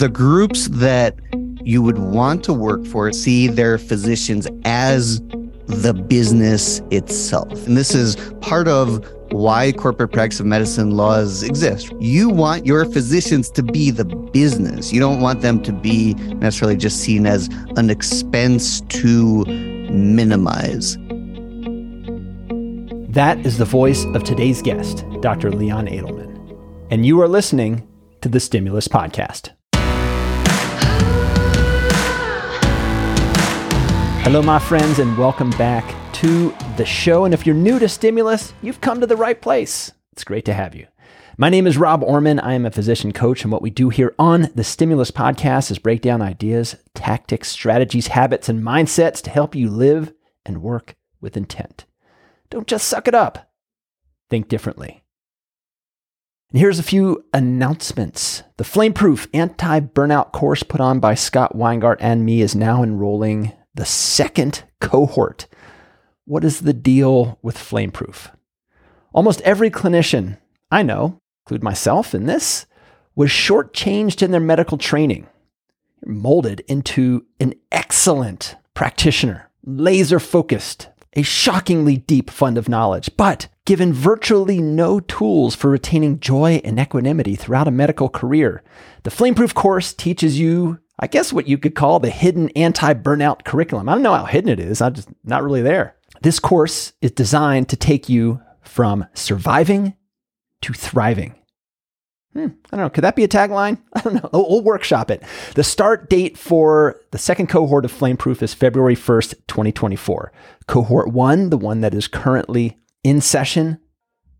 the groups that you would want to work for see their physicians as the business itself. And this is part of why corporate practice of medicine laws exist. You want your physicians to be the business. You don't want them to be necessarily just seen as an expense to minimize. That is the voice of today's guest, Dr. Leon Adelman. And you are listening to the Stimulus Podcast. Hello, my friends, and welcome back to the show. And if you're new to Stimulus, you've come to the right place. It's great to have you. My name is Rob Orman. I am a physician coach, and what we do here on the Stimulus Podcast is break down ideas, tactics, strategies, habits, and mindsets to help you live and work with intent. Don't just suck it up, think differently. And here's a few announcements. The Flameproof anti burnout course put on by Scott Weingart and me is now enrolling the second cohort. What is the deal with Flameproof? Almost every clinician I know, include myself in this, was shortchanged in their medical training, molded into an excellent practitioner, laser focused, a shockingly deep fund of knowledge, but given virtually no tools for retaining joy and equanimity throughout a medical career. The Flameproof course teaches you I guess what you could call the hidden anti burnout curriculum. I don't know how hidden it is, I'm just not really there. This course is designed to take you from surviving to thriving. Hmm, I don't know. Could that be a tagline? I don't know. We'll, we'll workshop it. The start date for the second cohort of Flameproof is February 1st, 2024. Cohort one, the one that is currently in session,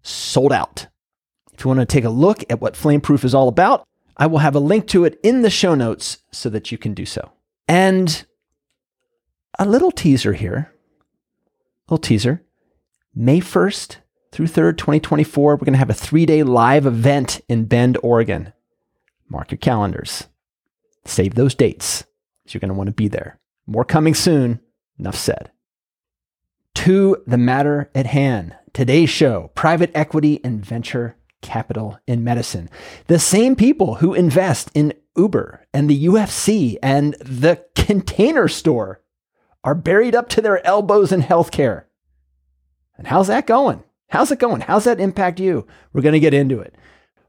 sold out. If you want to take a look at what Flameproof is all about, I will have a link to it in the show notes so that you can do so. And a little teaser here, a little teaser. May 1st through 3rd, 2024, we're going to have a three day live event in Bend, Oregon. Mark your calendars. Save those dates. You're going to want to be there. More coming soon. Enough said. To the matter at hand. Today's show private equity and venture capital in medicine. The same people who invest in Uber and the UFC and the container store are buried up to their elbows in healthcare. And how's that going? How's it going? How's that impact you? We're going to get into it.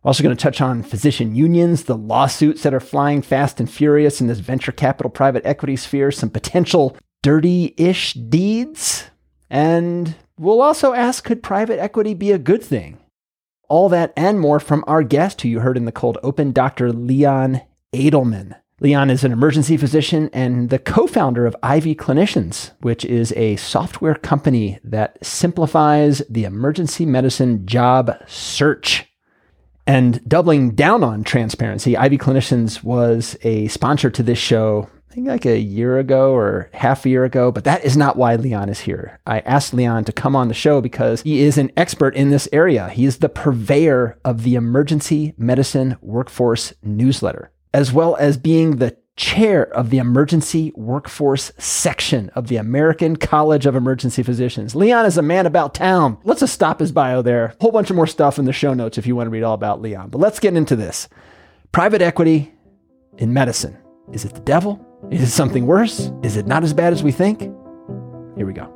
We're also going to touch on physician unions, the lawsuits that are flying fast and furious in this venture capital private equity sphere, some potential dirty ish deeds. And we'll also ask could private equity be a good thing? All that and more from our guest, who you heard in the cold open, Dr. Leon Adelman. Leon is an emergency physician and the co founder of Ivy Clinicians, which is a software company that simplifies the emergency medicine job search. And doubling down on transparency, Ivy Clinicians was a sponsor to this show I think like a year ago or half a year ago, but that is not why Leon is here. I asked Leon to come on the show because he is an expert in this area. He is the purveyor of the emergency medicine workforce newsletter, as well as being the chair of the emergency workforce section of the American College of Emergency Physicians. Leon is a man about town. Let's just stop his bio there. Whole bunch of more stuff in the show notes if you want to read all about Leon. But let's get into this. Private equity in medicine. Is it the devil? Is it something worse? Is it not as bad as we think? Here we go.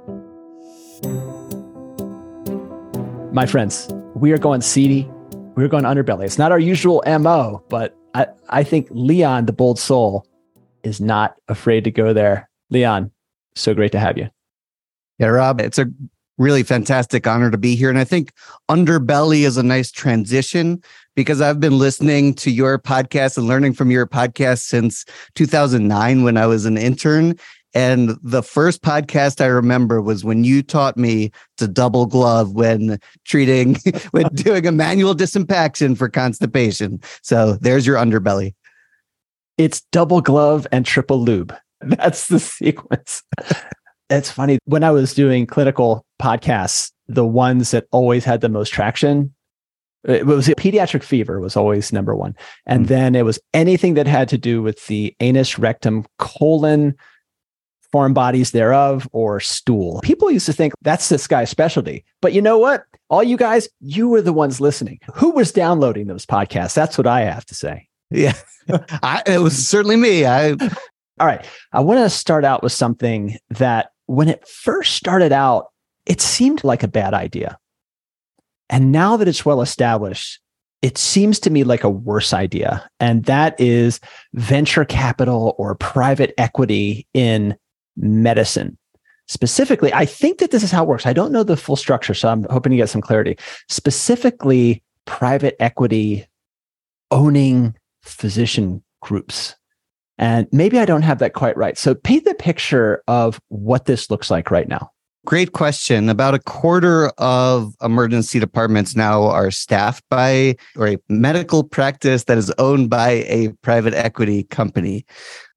My friends, we are going seedy. We're going underbelly. It's not our usual MO, but I, I think Leon, the bold soul, is not afraid to go there. Leon, so great to have you. Yeah, Rob, it's a really fantastic honor to be here. And I think underbelly is a nice transition because I've been listening to your podcast and learning from your podcast since 2009 when I was an intern. And the first podcast I remember was when you taught me to double glove when treating, when doing a manual disimpaction for constipation. So there's your underbelly. It's double glove and triple lube. That's the sequence. it's funny. When I was doing clinical podcasts, the ones that always had the most traction it was pediatric fever was always number one and mm then it was anything that had to do with the anus rectum colon foreign bodies thereof or stool people used to think that's this guy's specialty but you know what all you guys you were the ones listening who was downloading those podcasts that's what i have to say Yeah. I, it was certainly me. I All right. I want to start out with something that when it first started out, it seemed like a bad idea. And now that it's well established, it seems to me like a worse idea. And that is venture capital or private equity in medicine. Specifically, I think that this is how it works. I don't know the full structure, so I'm hoping to get some clarity. Specifically, private equity owning physician groups. And maybe I don't have that quite right. So paint the picture of what this looks like right now. Great question. About a quarter of emergency departments now are staffed by or a medical practice that is owned by a private equity company.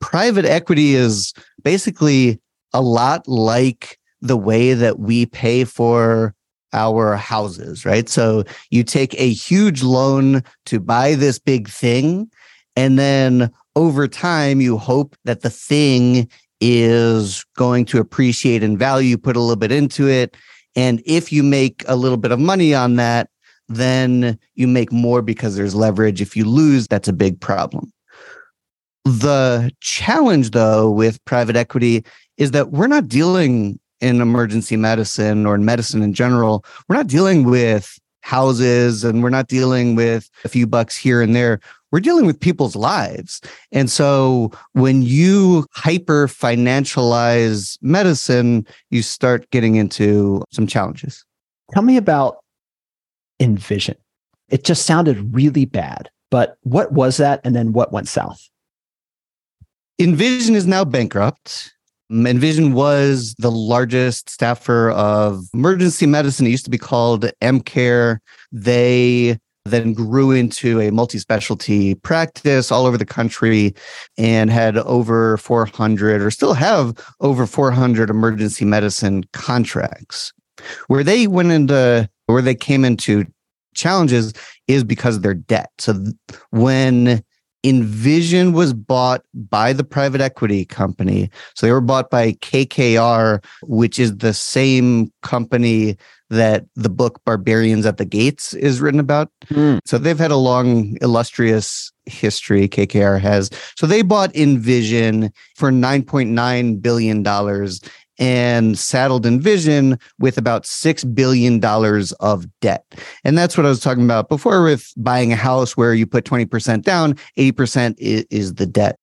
Private equity is basically a lot like the way that we pay for our houses, right? So you take a huge loan to buy this big thing, and then over time, you hope that the thing is going to appreciate in value, put a little bit into it. And if you make a little bit of money on that, then you make more because there's leverage. If you lose, that's a big problem. The challenge, though, with private equity is that we're not dealing in emergency medicine or in medicine in general, we're not dealing with houses and we're not dealing with a few bucks here and there. We're dealing with people's lives. And so when you hyper financialize medicine, you start getting into some challenges. Tell me about Envision. It just sounded really bad, but what was that? And then what went south? Envision is now bankrupt. Mm, Envision was the largest staffer of emergency medicine. It used to be called EmCare. They then grew into a multi specialty practice all over the country and had over 400 or still have over 400 emergency medicine contracts. Where they went into, where they came into challenges is because of their debt. So when Envision was bought by the private equity company. So they were bought by KKR, which is the same company that the book Barbarians at the Gates is written about. Mm. So they've had a long, illustrious history, KKR has. So they bought Envision for $9.9 billion and saddled Envision with about $6 billion of debt. And that's what I was talking about before with buying a house where you put 20% down, 80% is, is the debt.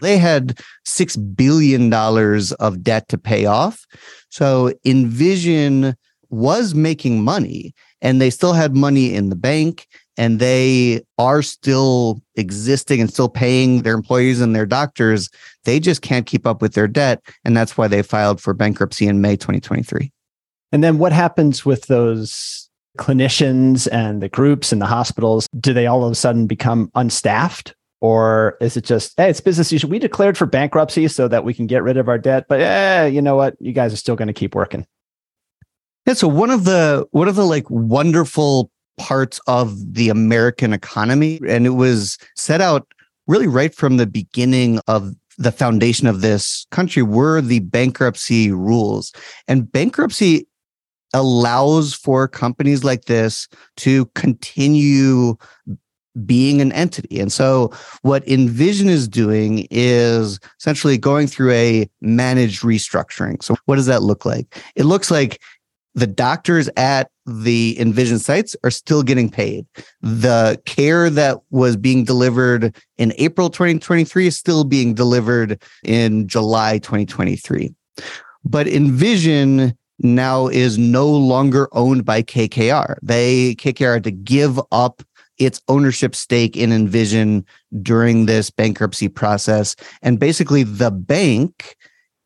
They had $6 billion of debt to pay off. So Envision was making money and they still had money in the bank and they are still existing and still paying their employees and their doctors. They just can't keep up with their debt. And that's why they filed for bankruptcy in May 2023. And then what happens with those clinicians and the groups and the hospitals? Do they all of a sudden become unstaffed? Or is it just, hey, it's business usual? We declared for bankruptcy so that we can get rid of our debt, but eh, you know what? You guys are still going to keep working. Yeah. So one of the one of the like wonderful parts of the American economy. And it was set out really right from the beginning of the foundation of this country were the bankruptcy rules. And bankruptcy allows for companies like this to continue being an entity. And so what Envision is doing is essentially going through a managed restructuring. So what does that look like? It looks like the doctors at the Envision sites are still getting paid. The care that was being delivered in April 2023 is still being delivered in July 2023. But Envision now is no longer owned by KKR. They KKR had to give up its ownership stake in Envision during this bankruptcy process. And basically the bank,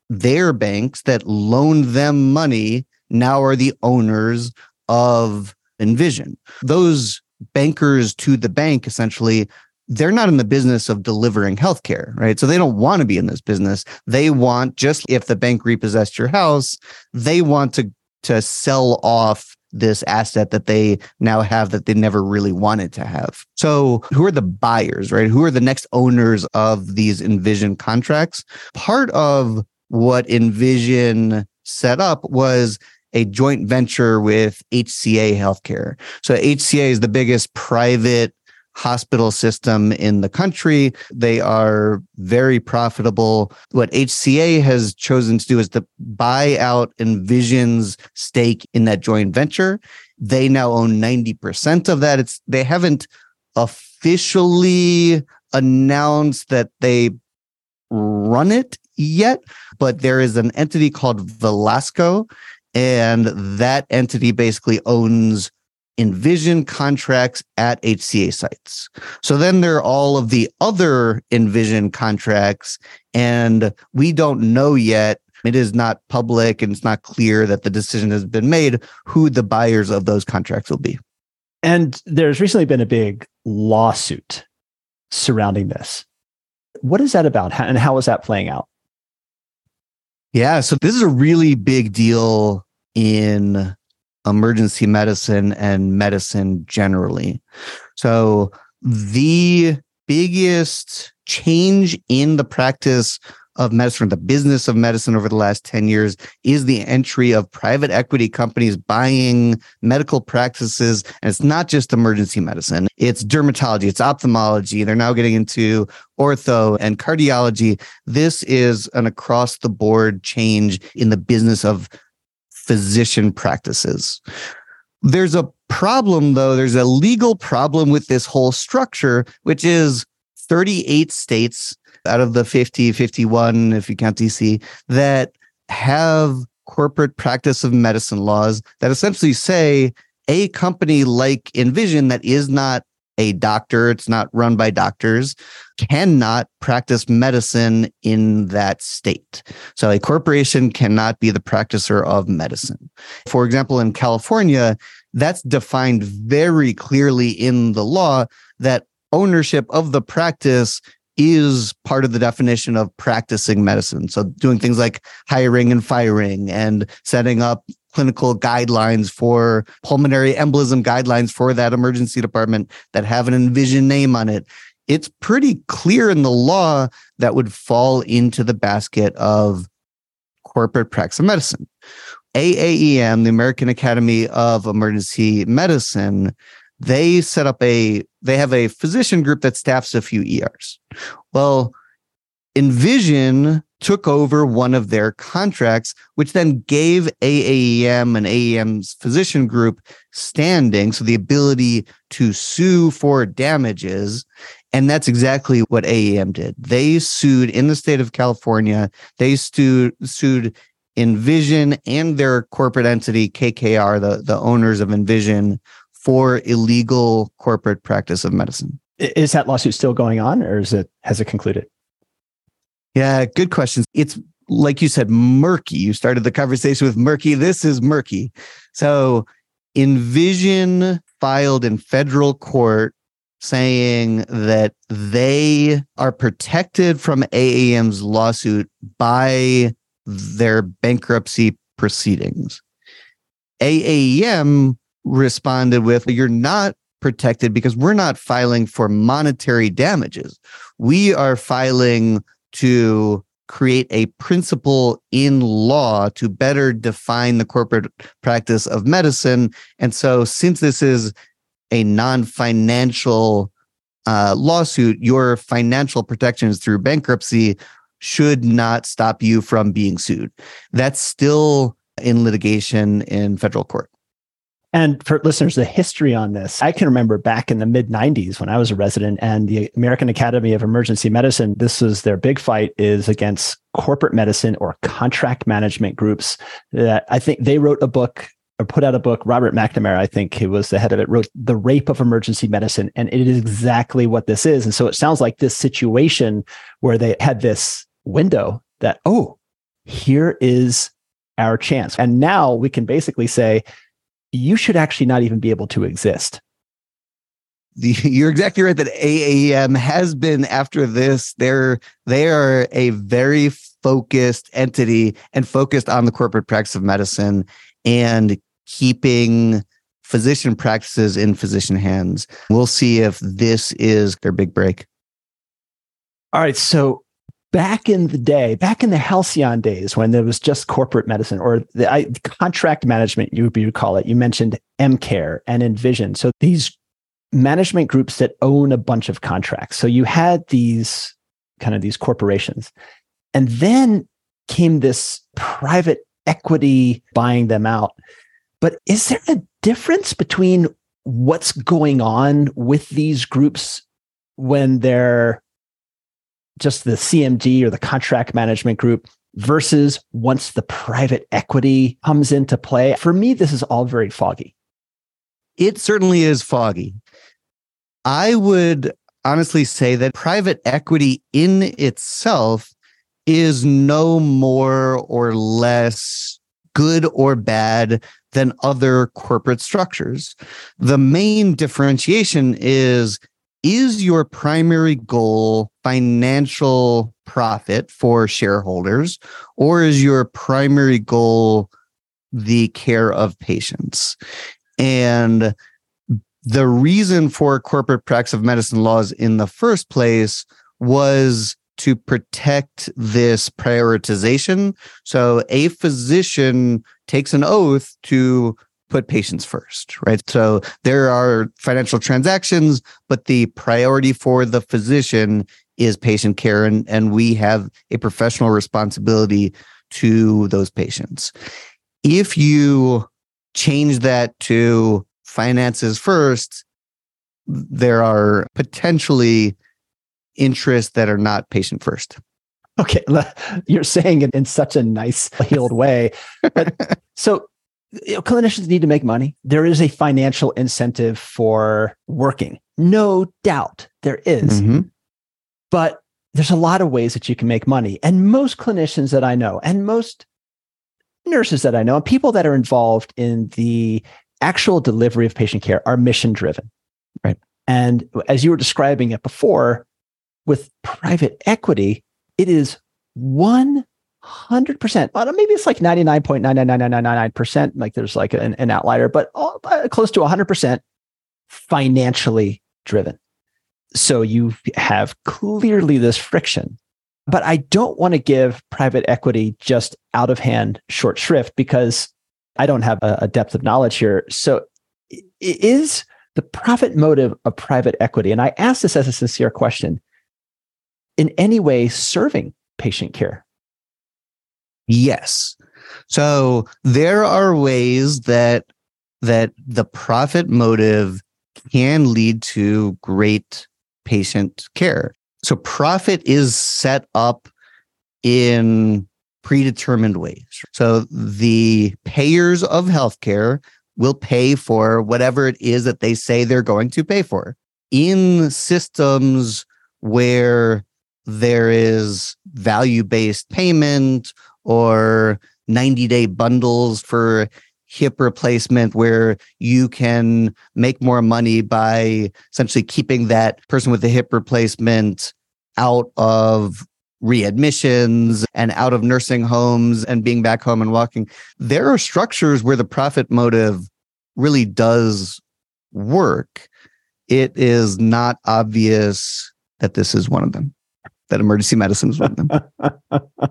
their banks that loaned them money now are the owners of Envision. Those bankers to the bank essentially they're not in the business of delivering healthcare, right? So they don't want to be in this business. They want just if the bank repossessed your house, they want to to sell off this asset that they now have that they never really wanted to have. So, who are the buyers, right? Who are the next owners of these Envision contracts? Part of what Envision set up was a joint venture with HCA Healthcare. So HCA is the biggest private hospital system in the country. They are very profitable. What HCA has chosen to do is to buy out Envision's stake in that joint venture. They now own 90% of that. It's they haven't officially announced that they run it yet, but there is an entity called Valesco, and that entity basically owns Envision contracts at HCA sites. So then there are all of the other Envision contracts, and we don't know yet. It is not public and it's not clear that the decision has been made who the buyers of those contracts will be. And there's recently been a big lawsuit surrounding this. What is that about and how is that playing out? Yeah, so this is a really big deal in emergency medicine and medicine generally. So, the biggest change in the practice of medicine, the business of medicine over the last 10 years is the entry of private equity companies buying medical practices. And it's not just emergency medicine, it's dermatology, it's ophthalmology. They're now getting into ortho and cardiology. This is an across the board change in the business of physician practices. There's a problem, though. There's a legal problem with this whole structure, which is 38 states out of the 50, 51, if you count DC, that have corporate practice of medicine laws that essentially say a company like Envision that is not a doctor, it's not run by doctors, cannot practice medicine in that state. So a corporation cannot be the practicer of medicine. For example, in California, that's defined very clearly in the law that ownership of the practice is part of the definition of practicing medicine. So doing things like hiring and firing and setting up clinical guidelines for pulmonary embolism guidelines for that emergency department that have an envision name on it. It's pretty clear in the law that would fall into the basket of corporate practice of medicine. AAEM, the American Academy of Emergency Medicine, they set up a they have a physician group that staffs a few ERs. Well, Envision took over one of their contracts, which then gave AAEM and AAEM's physician group standing, so the ability to sue for damages. And that's exactly what AAEM did. They sued in the state of California. They sued, sued Envision and their corporate entity, KKR, the, the owners of Envision, for illegal corporate practice of medicine. Is that lawsuit still going on or is it has it concluded? Yeah, good questions. It's like you said, murky. You started the conversation with murky. This is murky. So Envision filed in federal court saying that they are protected from AAM's lawsuit by their bankruptcy proceedings. AAEM responded with, You're not protected because we're not filing for monetary damages. We are filing to create a principle in law to better define the corporate practice of medicine. And so, since this is a non financial uh, lawsuit, your financial protections through bankruptcy should not stop you from being sued. That's still in litigation in federal court. And for listeners, the history on this, I can remember back in the mid 90s when I was a resident and the American Academy of Emergency Medicine, this was their big fight is against corporate medicine or contract management groups that I think they wrote a book or put out a book. Robert McNamara, I think he was the head of it, wrote The Rape of Emergency Medicine. And it is exactly what this is. And so it sounds like this situation where they had this window that, oh, here is our chance. And now we can basically say, you should actually not even be able to exist. You're exactly right that AAEM has been after this. They're they are a very focused entity and focused on the corporate practice of medicine and keeping physician practices in physician hands. We'll see if this is their big break. All right. So back in the day, back in the halcyon days when there was just corporate medicine or the I, contract management, you would call it, you mentioned EmCare and Envision. So these management groups that own a bunch of contracts. So you had these kind of these corporations. And then came this private equity buying them out. But is there a difference between what's going on with these groups when they're just the CMG or the contract management group versus once the private equity comes into play? For me, this is all very foggy. It certainly is foggy. I would honestly say that private equity in itself is no more or less good or bad than other corporate structures. The main differentiation is is your primary goal financial profit for shareholders, or is your primary goal the care of patients? And the reason for corporate practice of medicine laws in the first place was to protect this prioritization. So a physician takes an oath to put patients first, right? So there are financial transactions, but the priority for the physician is patient care. And, and we have a professional responsibility to those patients. If you change that to finances first, there are potentially interests that are not patient first. Okay, you're saying it in such a nice, healed way. But, so, you know, clinicians need to make money. There is a financial incentive for working, no doubt there is. Mm-hmm. But there's a lot of ways that you can make money, and most clinicians that I know, and most nurses that I know, and people that are involved in the actual delivery of patient care are mission driven, right? And as you were describing it before, with private equity, it is 100%, But maybe it's like 99.99999%, like there's like an, an outlier, but all, uh, close to 100% financially driven. So you have clearly this friction. But I don't want to give private equity just out of hand short shrift because I don't have a, a depth of knowledge here. So is the profit motive of private equity, and I ask this as a sincere question, in any way serving patient care? Yes. So there are ways that that the profit motive can lead to great patient care. So profit is set up in predetermined ways. So the payers of healthcare will pay for whatever it is that they say they're going to pay for. In systems where there is value based payment or 90 day bundles for hip replacement where you can make more money by essentially keeping that person with the hip replacement out of readmissions and out of nursing homes and being back home and walking. There are structures where the profit motive really does work. It is not obvious that this is one of them that emergency medicine is one of them.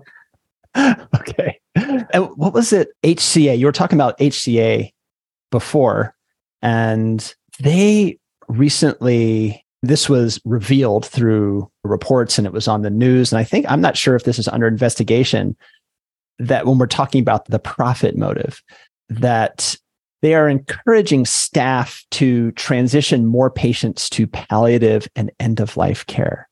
okay. And what was it? HCA. You were talking about HCA before, and they recently, this was revealed through reports and it was on the news. And I think, I'm not sure if this is under investigation, that when we're talking about the profit motive, that they are encouraging staff to transition more patients to palliative and end of life care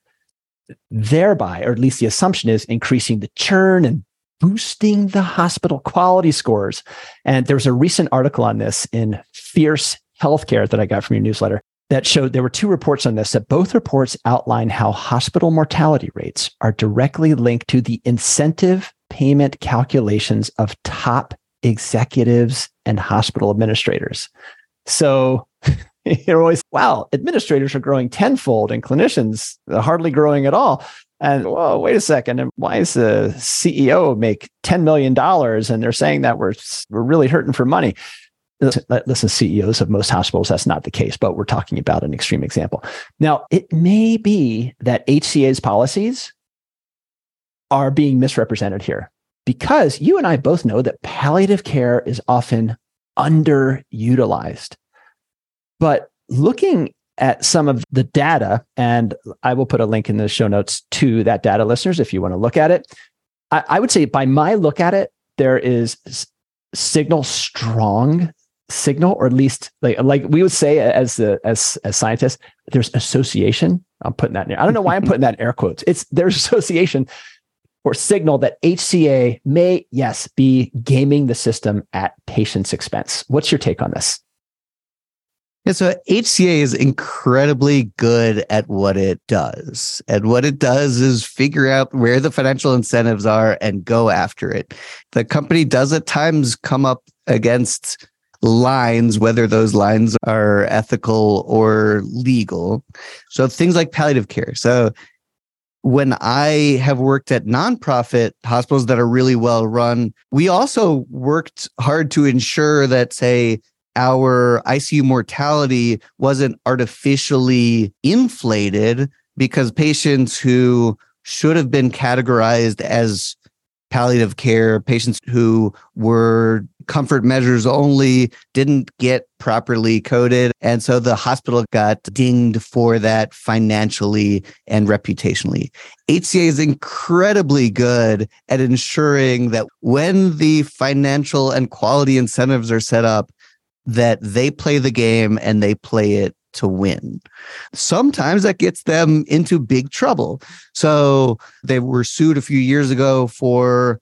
thereby, or at least the assumption is increasing the churn and boosting the hospital quality scores. And there was a recent article on this in Fierce Healthcare that I got from your newsletter that showed there were two reports on this that both reports outline how hospital mortality rates are directly linked to the incentive payment calculations of top executives and hospital administrators. So you're always, wow, administrators are growing tenfold and clinicians are hardly growing at all. And oh, whoa, wait a second. And why is the CEO make $10 million? And they're saying that we're, we're really hurting for money. Listen, CEOs of most hospitals, that's not the case, but we're talking about an extreme example. Now, it may be that HCA's policies are being misrepresented here because you and I both know that palliative care is often underutilized. But looking at some of the data, and I will put a link in the show notes to that data, listeners, if you want to look at it. I, I would say, by my look at it, there is signal strong signal, or at least like like we would say as the as as scientists, there's association. I'm putting that in there. I don't know why I'm putting that in air quotes. It's there's association or signal that HCA may, yes, be gaming the system at patients' expense. What's your take on this? Yeah, so HCA is incredibly good at what it does. And what it does is figure out where the financial incentives are and go after it. The company does at times come up against lines, whether those lines are ethical or legal. So things like palliative care. So when I have worked at nonprofit hospitals that are really well run, we also worked hard to ensure that, say, our ICU mortality wasn't artificially inflated because patients who should have been categorized as palliative care, patients who were comfort measures only didn't get properly coded. And so the hospital got dinged for that financially and reputationally. HCA is incredibly good at ensuring that when the financial and quality incentives are set up, that they play the game and they play it to win. Sometimes that gets them into big trouble. So they were sued a few years ago for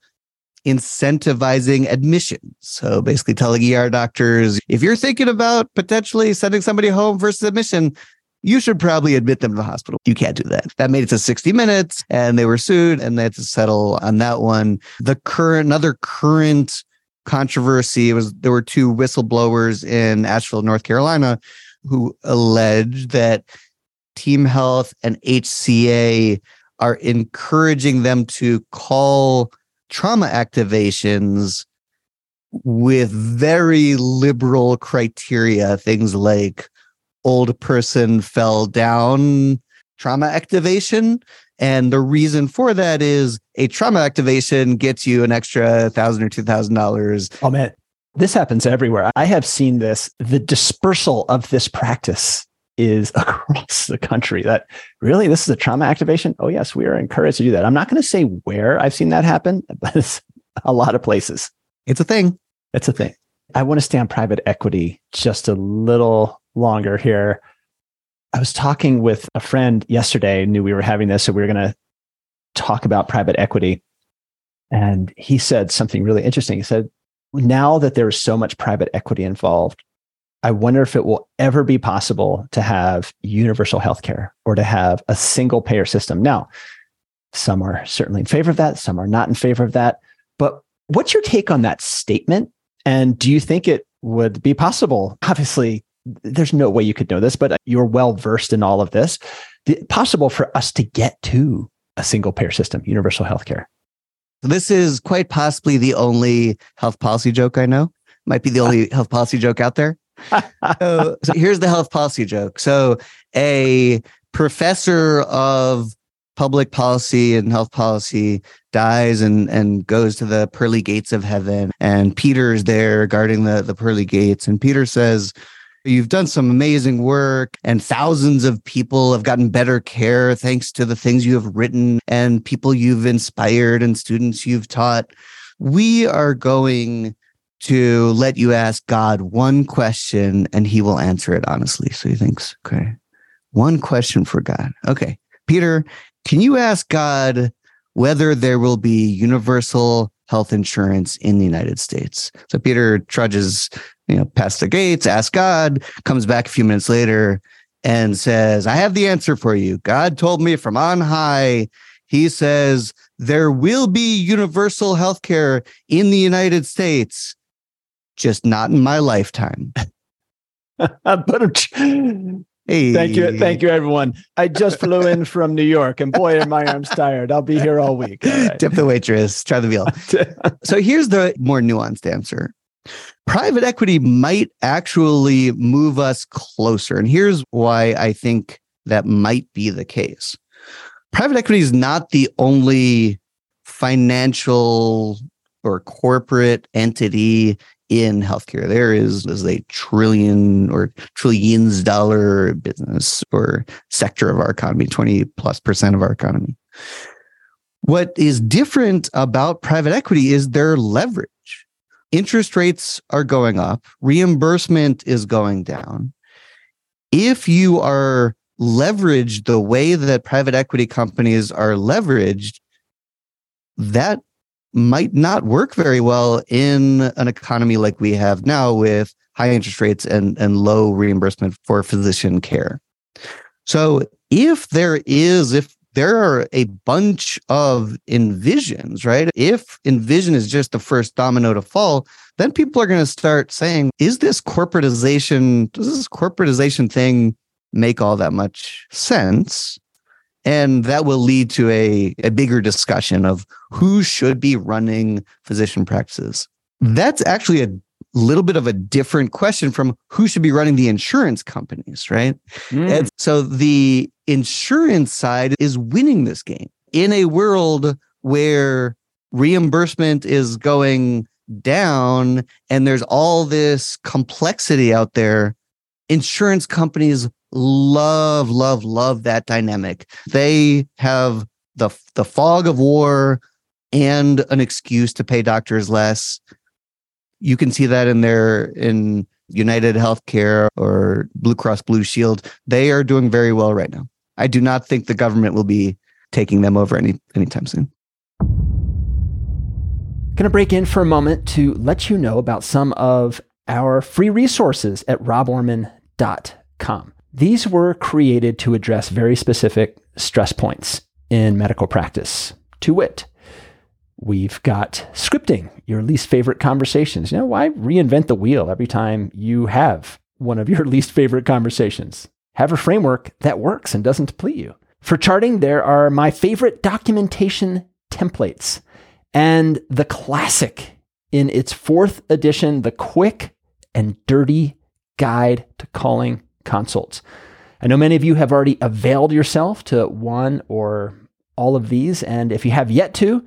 incentivizing admission. So basically telling ER doctors, if you're thinking about potentially sending somebody home versus admission, you should probably admit them to the hospital. You can't do that. That made it to 60 minutes and they were sued and they had to settle on that one. The current, another current controversy It was there were two whistleblowers in Asheville, North Carolina, who alleged that Team Health and HCA are encouraging them to call trauma activations with very liberal criteria, things like old person fell down trauma activation and the reason for that is a trauma activation gets you an extra thousand or two thousand dollars. Oh man, this happens everywhere. I have seen this. The dispersal of this practice is across the country. That really, this is a trauma activation. Oh yes, we are encouraged to do that. I'm not going to say where I've seen that happen, but it's a lot of places. It's a thing. It's a thing. I want to stay on private equity just a little longer here. I was talking with a friend yesterday, knew we were having this, so we were going to talk about private equity. And he said something really interesting. He said, now that there is so much private equity involved, I wonder if it will ever be possible to have universal healthcare or to have a single payer system. Now, some are certainly in favor of that, some are not in favor of that. But what's your take on that statement? And do you think it would be possible? Obviously, there's no way you could know this, but uh, you're well versed in all of this. possible for us to get to a single payer system, universal healthcare. This is quite possibly the only health policy joke I know. Might be the only health policy joke out there. so, so here's the health policy joke. So a professor of public policy and health policy dies and and goes to the pearly gates of heaven and peter's there guarding the the pearly gates and peter says You've done some amazing work, and thousands of people have gotten better care thanks to the things you have written and people you've inspired and students you've taught. We are going to let you ask God one question and he will answer it honestly. So he thinks, okay, one question for God. Okay. Peter, can you ask God whether there will be universal health insurance in the United States? So Peter trudges you know, past the gates, asks God, comes back a few minutes later and says, I have the answer for you. God told me from on high. He says, there will be universal health care in the United States, just not in my lifetime. Hey. Thank you. Thank you, everyone. I just flew in from New York and boy, are my arms tired. I'll be here all week. All right. Tip the waitress, try the meal. so here's the more nuanced answer private equity might actually move us closer. And here's why I think that might be the case. Private equity is not the only financial or corporate entity in healthcare. There is, is a trillion or trillions dollar business or sector of our economy, 20 plus percent of our economy. What is different about private equity is their leverage. Interest rates are going up, reimbursement is going down. If you are leveraged the way that private equity companies are leveraged, that might not work very well in an economy like we have now with high interest rates and, and low reimbursement for physician care. So if there is, if there are a bunch of envisions, right? If envision is just the first domino to fall, then people are going to start saying, is this corporatization, does this corporatization thing make all that much sense? And that will lead to a, a bigger discussion of who should be running physician practices. That's actually a little bit of a different question from who should be running the insurance companies, right? Mm. And so the insurance side is winning this game in a world where reimbursement is going down and there's all this complexity out there. Insurance companies love, love, love that dynamic. They have the the fog of war and an excuse to pay doctors less. You can see that in their in United Healthcare or Blue Cross Blue Shield. They are doing very well right now. I do not think the government will be taking them over any anytime soon. Going to break in for a moment to let you know about some of our free resources at roborman.com. These were created to address very specific stress points in medical practice. To wit, we've got scripting, your least favorite conversations. You know, why reinvent the wheel every time you have one of your least favorite conversations? Have a framework that works and doesn't deplete you. For charting, there are my favorite documentation templates and the classic in its fourth edition, the quick and dirty guide to calling consults. I know many of you have already availed yourself to one or all of these. And if you have yet to,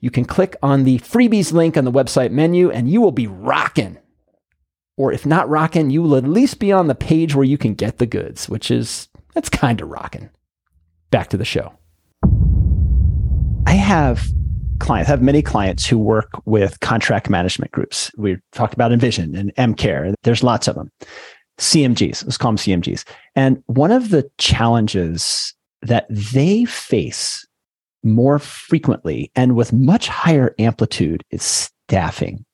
you can click on the freebies link on the website menu and you will be rocking. Or if not rocking, you will at least be on the page where you can get the goods, which is, that's kind of rocking. Back to the show. I have clients, I have many clients who work with contract management groups. We've talked about Envision and EmCare. There's lots of them. CMGs, let's call them CMGs. And one of the challenges that they face more frequently and with much higher amplitude is staffing.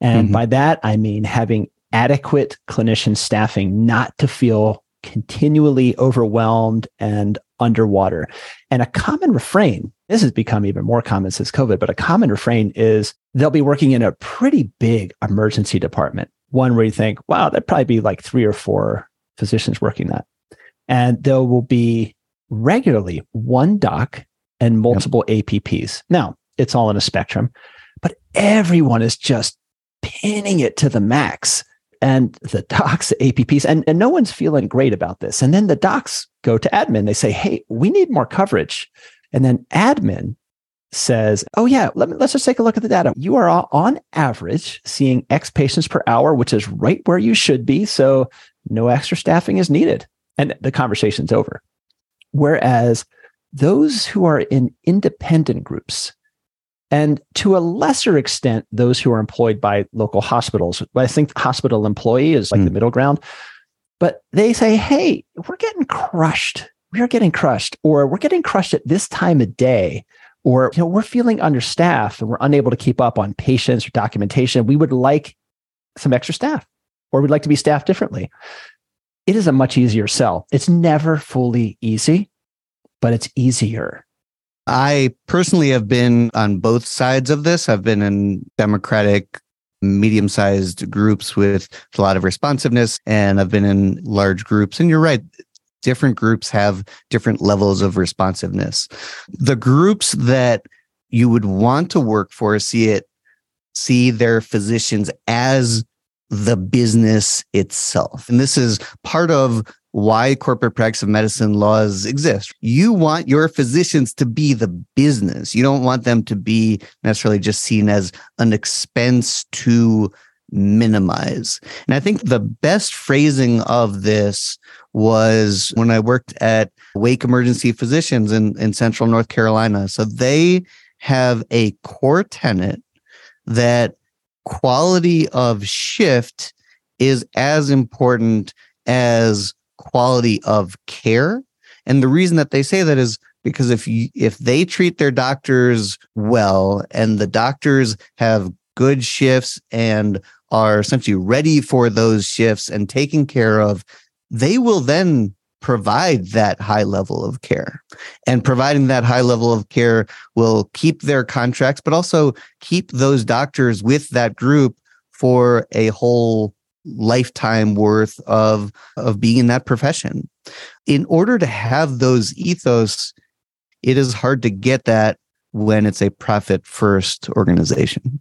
And mm-hmm. by that, I mean having adequate clinician staffing not to feel continually overwhelmed and underwater. And a common refrain, this has become even more common since COVID, but a common refrain is they'll be working in a pretty big emergency department one where you think, wow, there'd probably be like three or four physicians working that. And there will be regularly one doc and multiple yep. APPs. Now, it's all in a spectrum, but everyone is just pinning it to the max. And the docs, APPs, and, and no one's feeling great about this. And then the docs go to admin. They say, hey, we need more coverage. And then admin says, oh, yeah, let me, let's just take a look at the data. You are on average seeing X patients per hour, which is right where you should be. So no extra staffing is needed. And the conversation's over. Whereas those who are in independent groups, and to a lesser extent, those who are employed by local hospitals, I think hospital employee is like mm. the middle ground, but they say, hey, we're getting crushed. We are getting crushed, or we're getting crushed at this time of day or you know we're feeling understaffed and we're unable to keep up on patients or documentation. We would like some extra staff or we'd like to be staffed differently. It is a much easier sell. It's never fully easy but it's easier i personally have been on both sides of this i've been in democratic medium sized groups with a lot of responsiveness and i've been in large groups and you're right different groups have different levels of responsiveness. The groups that you would want to work for see it, see their physicians as the business itself. And this is part of why corporate practice of medicine laws exist. You want your physicians to be the business. You don't want them to be necessarily just seen as an expense to minimize. And I think the best phrasing of this was when I worked at Wake Emergency Physicians in, in central North Carolina. So they have a core tenet that quality of shift is as important as quality of care. And the reason that they say that is because if you, if they treat their doctors well and the doctors have good shifts and are essentially ready for those shifts and taken care of, they will then provide that high level of care. And providing that high level of care will keep their contracts, but also keep those doctors with that group for a whole lifetime worth of, of being in that profession. In order to have those ethos, it is hard to get that when it's a profit first organization.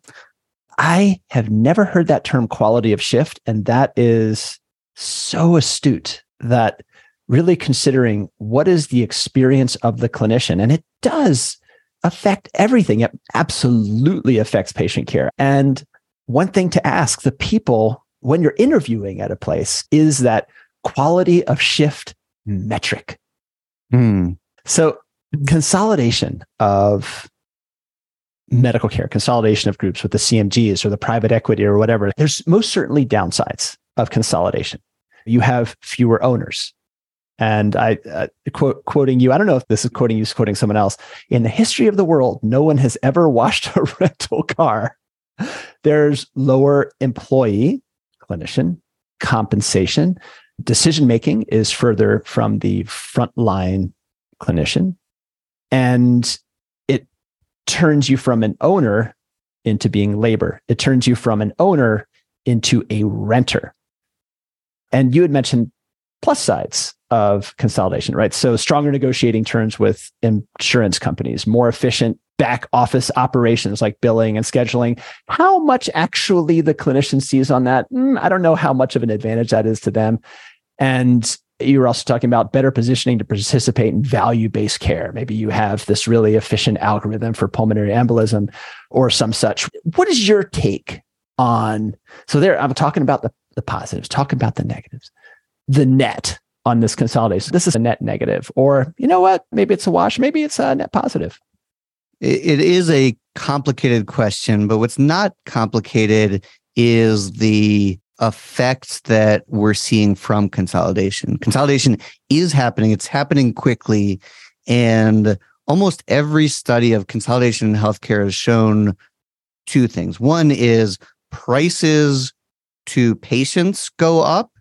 I have never heard that term quality of shift. And that is so astute that really considering what is the experience of the clinician. And it does affect everything. It absolutely affects patient care. And one thing to ask the people when you're interviewing at a place is that quality of shift metric. Hmm. So, consolidation of medical care, consolidation of groups with the CMGs or the private equity or whatever, there's most certainly downsides of consolidation. You have fewer owners. And I uh, quote, quoting you, I don't know if this is quoting you, quoting someone else. In the history of the world, no one has ever washed a rental car. There's lower employee, clinician compensation. Decision making is further from the frontline clinician. And it turns you from an owner into being labor. It turns you from an owner into a renter. And you had mentioned plus sides of consolidation, right? So stronger negotiating terms with insurance companies, more efficient back office operations like billing and scheduling. How much actually the clinician sees on that? Mm, I don't know how much of an advantage that is to them. And you were also talking about better positioning to participate in value based care. Maybe you have this really efficient algorithm for pulmonary embolism or some such. What is your take on? So, there, I'm talking about the, the positives, talking about the negatives, the net on this consolidation. This is a net negative, or you know what? Maybe it's a wash, maybe it's a net positive. It is a complicated question, but what's not complicated is the effects that we're seeing from consolidation. Consolidation is happening, it's happening quickly. And almost every study of consolidation in healthcare has shown two things. One is prices to patients go up,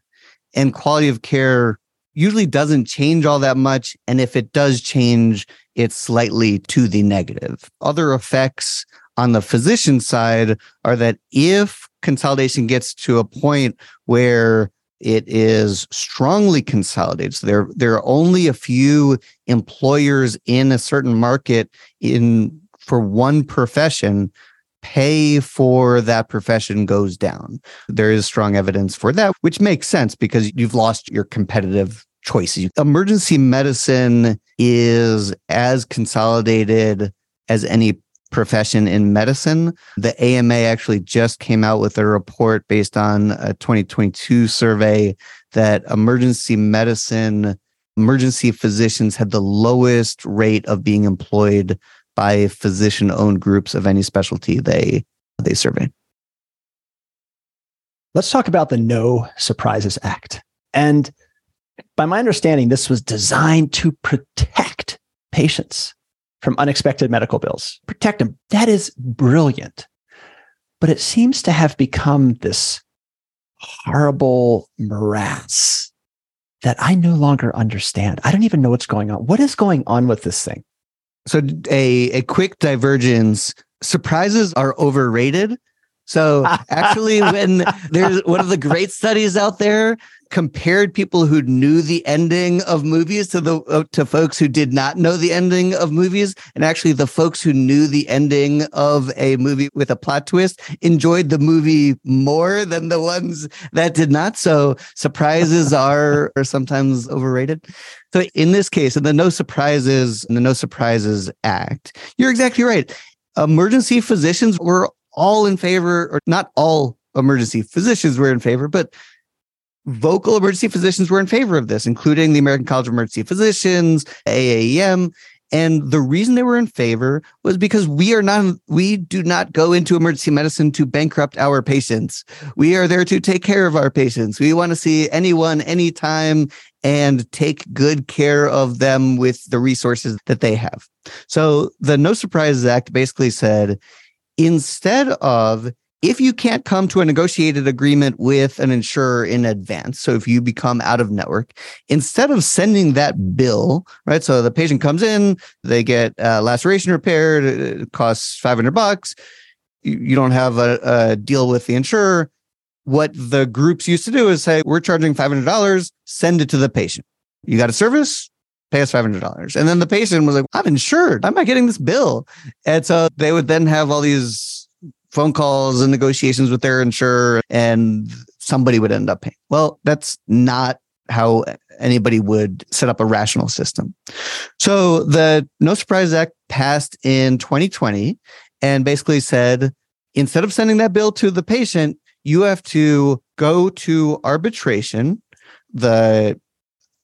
and quality of care usually doesn't change all that much. And if it does change, it's slightly to the negative. Other effects on the physician side are that if consolidation gets to a point where it is strongly consolidated. So there, there are only a few employers in a certain market in for one profession. Pay for that profession goes down. There is strong evidence for that, which makes sense because you've lost your competitive choices. Emergency medicine is as consolidated as any profession in medicine. The AMA actually just came out with a report based on a 2022 survey that emergency medicine, emergency physicians had the lowest rate of being employed by physician owned groups of any specialty they they surveyed. Let's talk about the No Surprises Act. And by my understanding, this was designed to protect patients from unexpected medical bills, protect them. That is brilliant. But it seems to have become this horrible morass that I no longer understand. I don't even know what's going on. What is going on with this thing? So, a, a quick divergence surprises are overrated. So, actually, when there's one of the great studies out there compared people who knew the ending of movies to the uh, to folks who did not know the ending of movies and actually the folks who knew the ending of a movie with a plot twist enjoyed the movie more than the ones that did not. So surprises are are sometimes overrated. So in this case in the no surprises in the no surprises act you're exactly right. Emergency physicians were all in favor or not all emergency physicians were in favor, but vocal emergency physicians were in favor of this, including the American College of Emergency Physicians, AAEM. And the reason they were in favor was because we are not, we do not go into emergency medicine to bankrupt our patients. We are there to take care of our patients. We want to see anyone, anytime, and take good care of them with the resources that they have. So the No Surprises Act basically said instead of if you can't come to a negotiated agreement with an insurer in advance, so if you become out of network, instead of sending that bill, right? So the patient comes in, they get uh, laceration repaired, it costs 500 bucks. You, you don't have a, a deal with the insurer. What the groups used to do is say, we're charging $500, send it to the patient. You got a service? Pay us $500. And then the patient was like, I'm insured. I'm not getting this bill. And so they would then have all these phone calls and negotiations with their insurer and somebody would end up paying. Well, that's not how anybody would set up a rational system. So the No Surprise Act passed in 2020 and basically said instead of sending that bill to the patient, you have to go to arbitration. The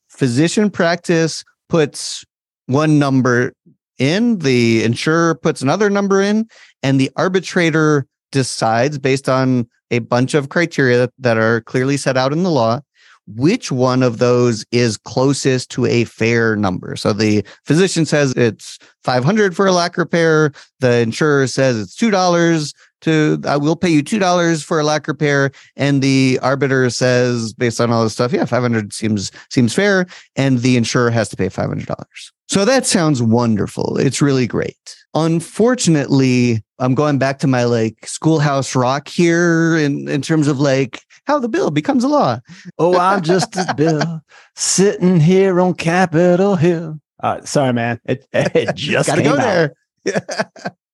physician practice puts one number in, the insurer puts another number in, and the arbitrator decides based on a bunch of criteria that are clearly set out in the law which one of those is closest to a fair number. So the physician says it's 500 for a lac repair. The insurer says it's $2 to, I will pay you $2 for a lac repair. And the arbiter says, based on all this stuff, yeah, 500 seems, seems fair. And the insurer has to pay $500. So that sounds wonderful. It's really great. Unfortunately, I'm going back to my like schoolhouse rock here in, in terms of like how the bill becomes a law. Oh, I'm just a bill sitting here on Capitol Hill. Uh, sorry, man. It, it just got to go out. there.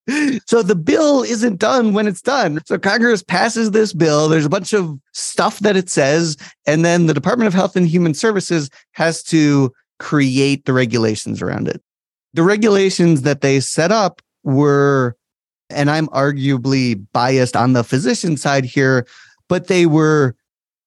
so the bill isn't done when it's done. So Congress passes this bill. There's a bunch of stuff that it says, and then the Department of Health and Human Services has to create the regulations around it. The regulations that they set up were, and I'm arguably biased on the physician side here, but they were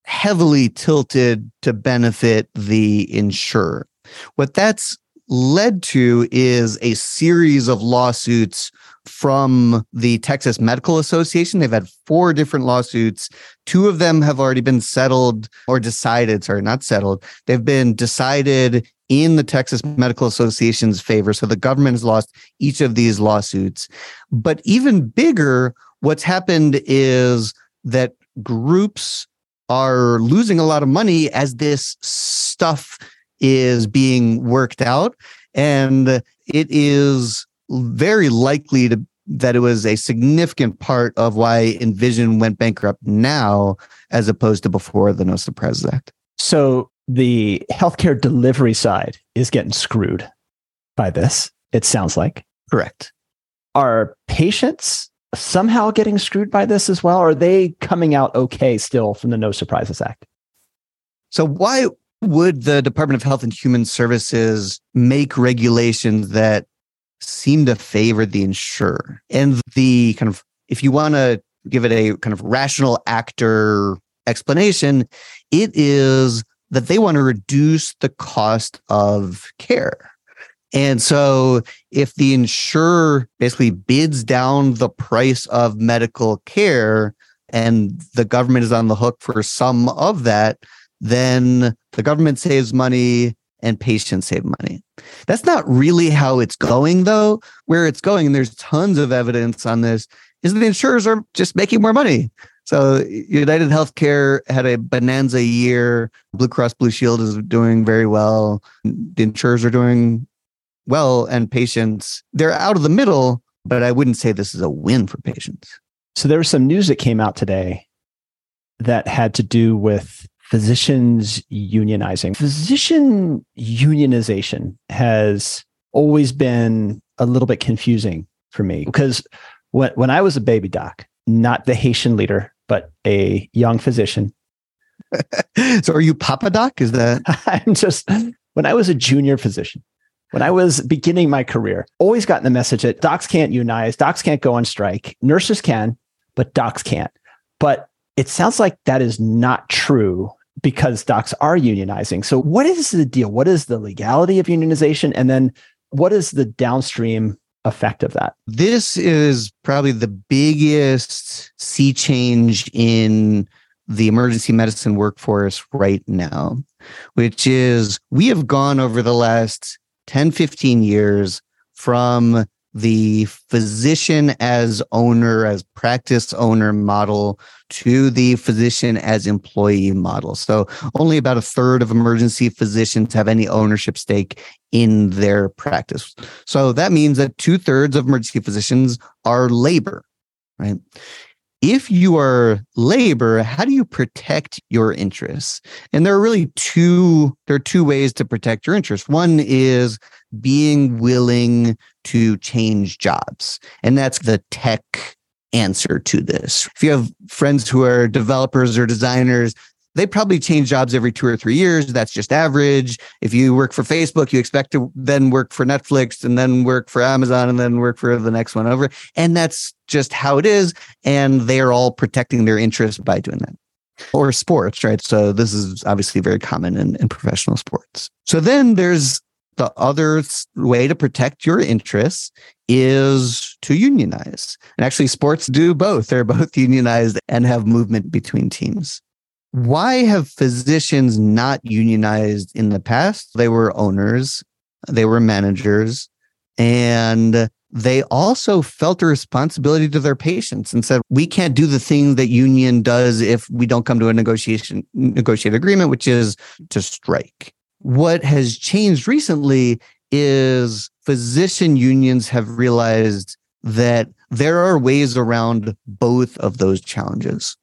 heavily tilted to benefit the insurer. What that's led to is a series of lawsuits from the Texas Medical Association. They've had four different lawsuits. Two of them have already been settled or decided, sorry, not settled. They've been decided in the Texas Medical Association's favor. So the government has lost each of these lawsuits. But even bigger, what's happened is that groups are losing a lot of money as this stuff is being worked out. And it is very likely to that it was a significant part of why Envision went bankrupt now as opposed to before the No Surprises Act. So the healthcare delivery side is getting screwed by this, it sounds like. Correct. Are patients somehow getting screwed by this as well? Or are they coming out okay still from the No Surprises Act? So, why would the Department of Health and Human Services make regulations that seem to favor the insurer? And the kind of, if you want to give it a kind of rational actor explanation, it is that they want to reduce the cost of care. And so if the insurer basically bids down the price of medical care and the government is on the hook for some of that, then the government saves money and patients save money. That's not really how it's going, though. Where it's going, and there's tons of evidence on this, is that the insurers are just making more money. So United Healthcare had a bonanza year. Blue Cross Blue Shield is doing very well. The insurers are doing well, and patients they're out of the middle. But I wouldn't say this is a win for patients. So there was some news that came out today that had to do with physicians unionizing. Physician unionization has always been a little bit confusing for me because when, when I was a baby doc, not the Haitian leader, but a young physician. so are you Papa Doc? Is that? I'm just, when I was a junior physician, when I was beginning my career, always gotten the message that docs can't unionize, docs can't go on strike, nurses can, but docs can't. But It sounds like that is not true because docs are unionizing. So, what is the deal? What is the legality of unionization? And then, what is the downstream effect of that? This is probably the biggest sea change in the emergency medicine workforce right now, which is we have gone over the last 10, 15 years from the physician as owner, as practice owner model to the physician as employee model. So only about a third of emergency physicians have any ownership stake in their practice. So that means that two thirds of emergency physicians are labor, right? If you are labor, how do you protect your interests? And there are really two, there are two ways to protect your interests. One is being willing to change jobs. And that's the tech answer to this. If you have friends who are developers or designers, they probably change jobs every two or three years. That's just average. If you work for Facebook, you expect to then work for Netflix and then work for Amazon and then work for the next one over. And that's just how it is. And they're all protecting their interests by doing that. Or sports, right? So this is obviously very common in, in professional sports. So then there's the other way to protect your interests is to unionize. And actually, sports do both. They're both unionized and have movement between teams. Why have physicians not unionized in the past? They were owners, they were managers, and they also felt a responsibility to their patients and said, we can't do the thing that union does if we don't come to a negotiation, negotiated agreement, which is to strike. What has changed recently is physician unions have realized that there are ways around both of those challenges.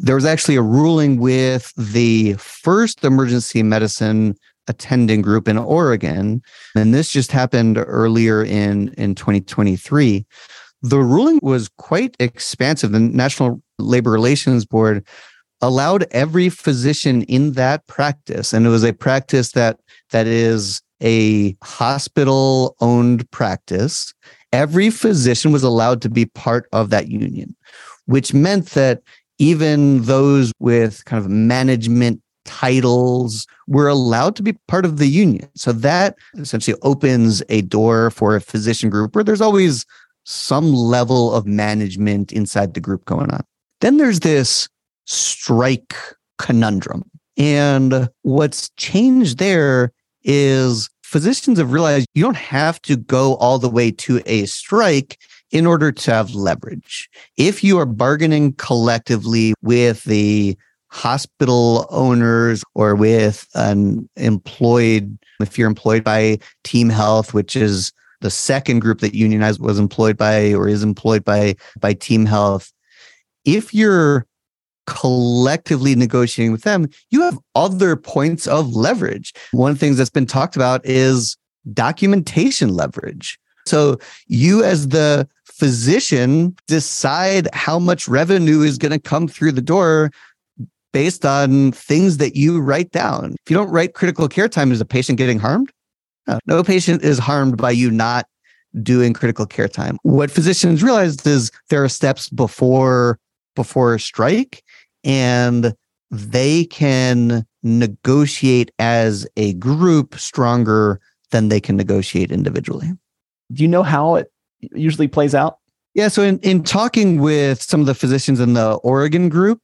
There was actually a ruling with the first emergency medicine attending group in Oregon, and this just happened earlier in, in 2023. The ruling was quite expansive. The National Labor Relations Board allowed every physician in that practice, and it was a practice that that is a hospital owned practice. Every physician was allowed to be part of that union, which meant that even those with kind of management titles were allowed to be part of the union. So that essentially opens a door for a physician group where there's always some level of management inside the group going on. Then there's this strike conundrum. And what's changed there is physicians have realized you don't have to go all the way to a strike in order to have leverage. If you are bargaining collectively with the hospital owners or with an employed, if you're employed by Team Health, which is the second group that unionized was employed by or is employed by by Team Health, if you're collectively negotiating with them, you have other points of leverage. One of the things that's been talked about is documentation leverage. So you as the physician decide how much revenue is going to come through the door based on things that you write down. If you don't write critical care time, is a patient getting harmed? No, no patient is harmed by you not doing critical care time. What physicians realized is there are steps before before a strike and they can negotiate as a group stronger than they can negotiate individually. Do you know how it usually plays out? Yeah. So in, in talking with some of the physicians in the Oregon group,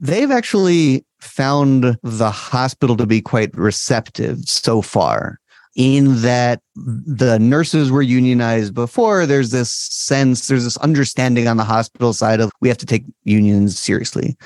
they've actually found the hospital to be quite receptive so far in that the nurses were unionized before there's this sense there's this understanding on the hospital side of we have to take unions seriously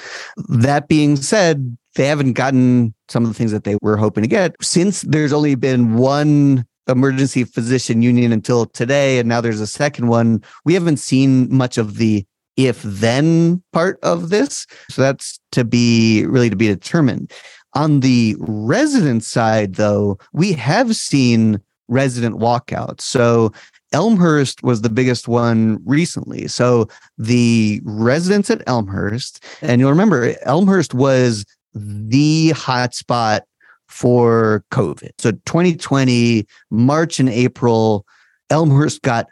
that being said they haven't gotten some of the things that they were hoping to get since there's only been one emergency physician union until today, and now there's a second one. We haven't seen much of the if then part of this. So that's to be really to be determined. On the resident side, though, we have seen resident walkouts. So Elmhurst was the biggest one recently. So the residents at Elmhurst, and you'll remember Elmhurst was the hotspot for COVID. So 2020, March and April, Elmhurst got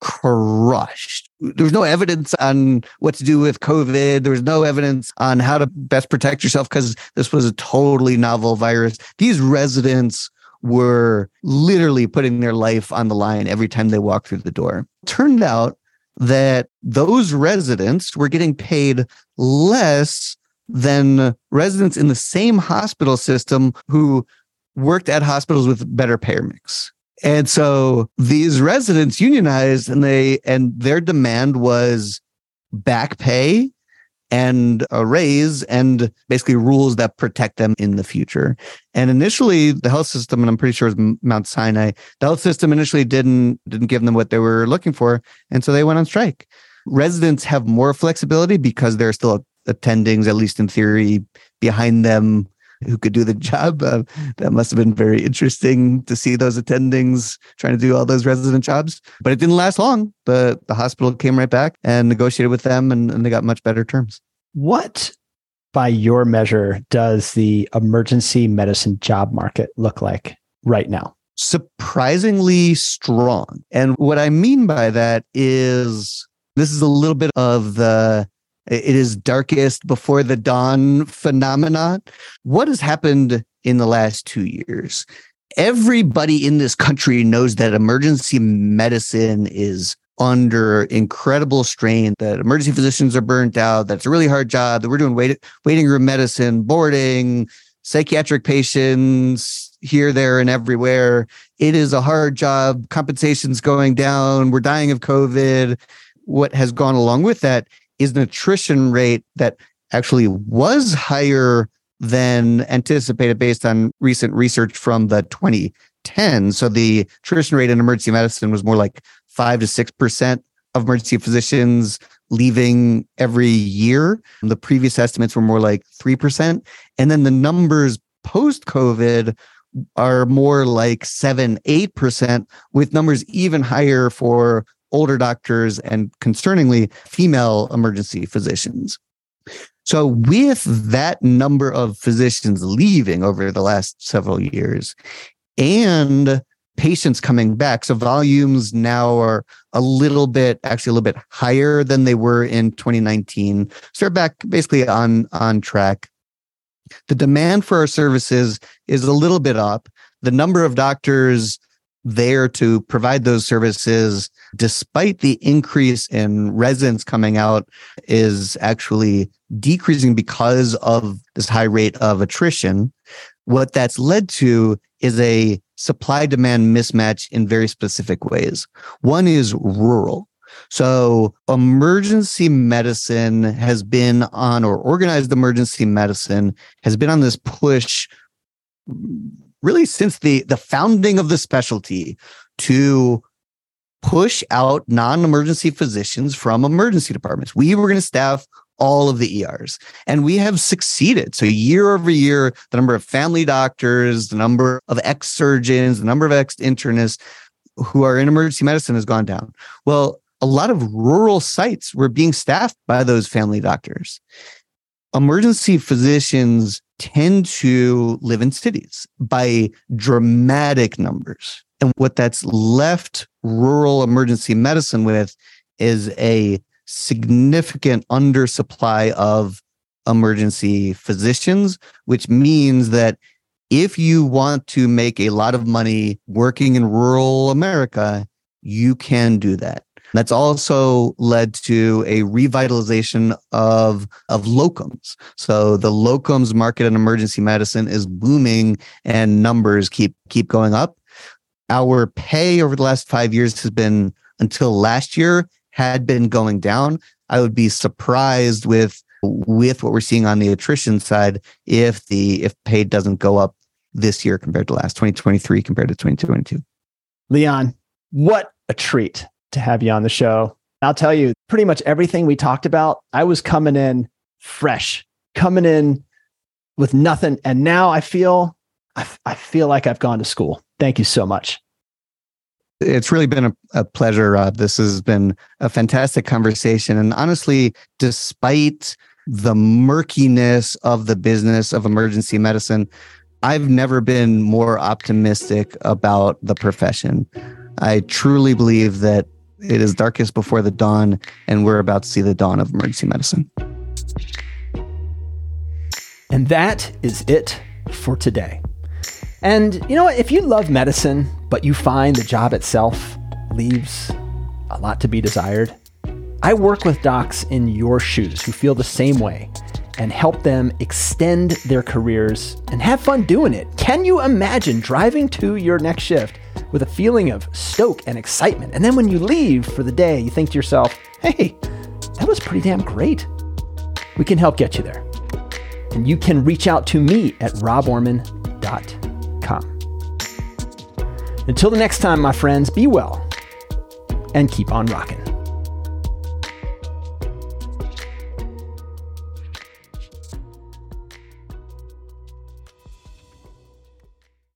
crushed. There was no evidence on what to do with COVID. There was no evidence on how to best protect yourself because this was a totally novel virus. These residents were literally putting their life on the line every time they walked through the door. Turned out that those residents were getting paid less than residents in the same hospital system who worked at hospitals with better payer mix. And so these residents unionized and they and their demand was back pay and a raise and basically rules that protect them in the future. And initially the health system, and I'm pretty sure it was Mount Sinai, the health system initially didn't didn't give them what they were looking for. And so they went on strike. Residents have more flexibility because there are attendings, at least in theory, behind them who could do the job. Uh, that must have been very interesting to see those attendings trying to do all those resident jobs. But it didn't last long. The the hospital came right back and negotiated with them, and, and they got much better terms. What, by your measure, does the emergency medicine job market look like right now? Surprisingly strong. And what I mean by that is this is a little bit of the it is darkest before the dawn phenomenon. What has happened in the last two years? Everybody in this country knows that emergency medicine is under incredible strain, that emergency physicians are burnt out, that's a really hard job, that we're doing wait, waiting room medicine, boarding, psychiatric patients here, there, and everywhere. It is a hard job. Compensation's going down. We're dying of COVID. What has gone along with that is an attrition rate that actually was higher than anticipated based on recent research from the 2010. So the attrition rate in emergency medicine was more like five to six percent of emergency physicians leaving every year. The previous estimates were more like three percent, and then the numbers post COVID are more like seven, eight percent, with numbers even higher for older doctors and concerningly female emergency physicians. So, with that number of physicians leaving over the last several years and patients coming back, so volumes now are a little bit, actually a little bit higher than they were in 2019. So, they're back basically on, on track. The demand for our services is a little bit up. The number of doctors there to provide those services, despite the increase in residents coming out, is actually decreasing because of this high rate of attrition. What that's led to is a supply demand mismatch in very specific ways. One is rural. So, emergency medicine has been on, or organized emergency medicine has been on this push really since the the founding of the specialty to push out non-emergency physicians from emergency departments. We were going to staff all of the ERs and we have succeeded. So year over year, the number of family doctors, the number of ex surgeons, the number of ex internists who are in emergency medicine has gone down. Well, a lot of rural sites were being staffed by those family doctors. Emergency physicians tend to live in cities by dramatic numbers. And what that's left rural emergency medicine with is a significant undersupply of emergency physicians, which means that if you want to make a lot of money working in rural America, you can do that. That's also led to a revitalization of, of locums. So the locums market in emergency medicine is booming and numbers keep, keep going up. Our pay over the last five years has been until last year had been going down. I would be surprised with with what we're seeing on the attrition side if the if pay doesn't go up this year compared to last 2023 compared to 2022. Leon, what a treat to have you on the show. I'll tell you, pretty much everything we talked about, I was coming in fresh, coming in with nothing. And now I feel, I, I feel like I've gone to school. Thank you so much. It's really been a, a pleasure, Rob. This has been a fantastic conversation. And honestly, despite the murkiness of the business of emergency medicine, I've never been more optimistic about the profession. I truly believe that it is darkest before the dawn, and we're about to see the dawn of emergency medicine. And that is it for today. And you know what? If you love medicine, but you find the job itself leaves a lot to be desired, I work with docs in your shoes who feel the same way and help them extend their careers and have fun doing it. Can you imagine driving to your next shift with a feeling of stoke and excitement? And then when you leave for the day, you think to yourself, hey, that was pretty damn great. We can help get you there. And you can reach out to me at roborman.com. Until the next time, my friends, be well and keep on rocking.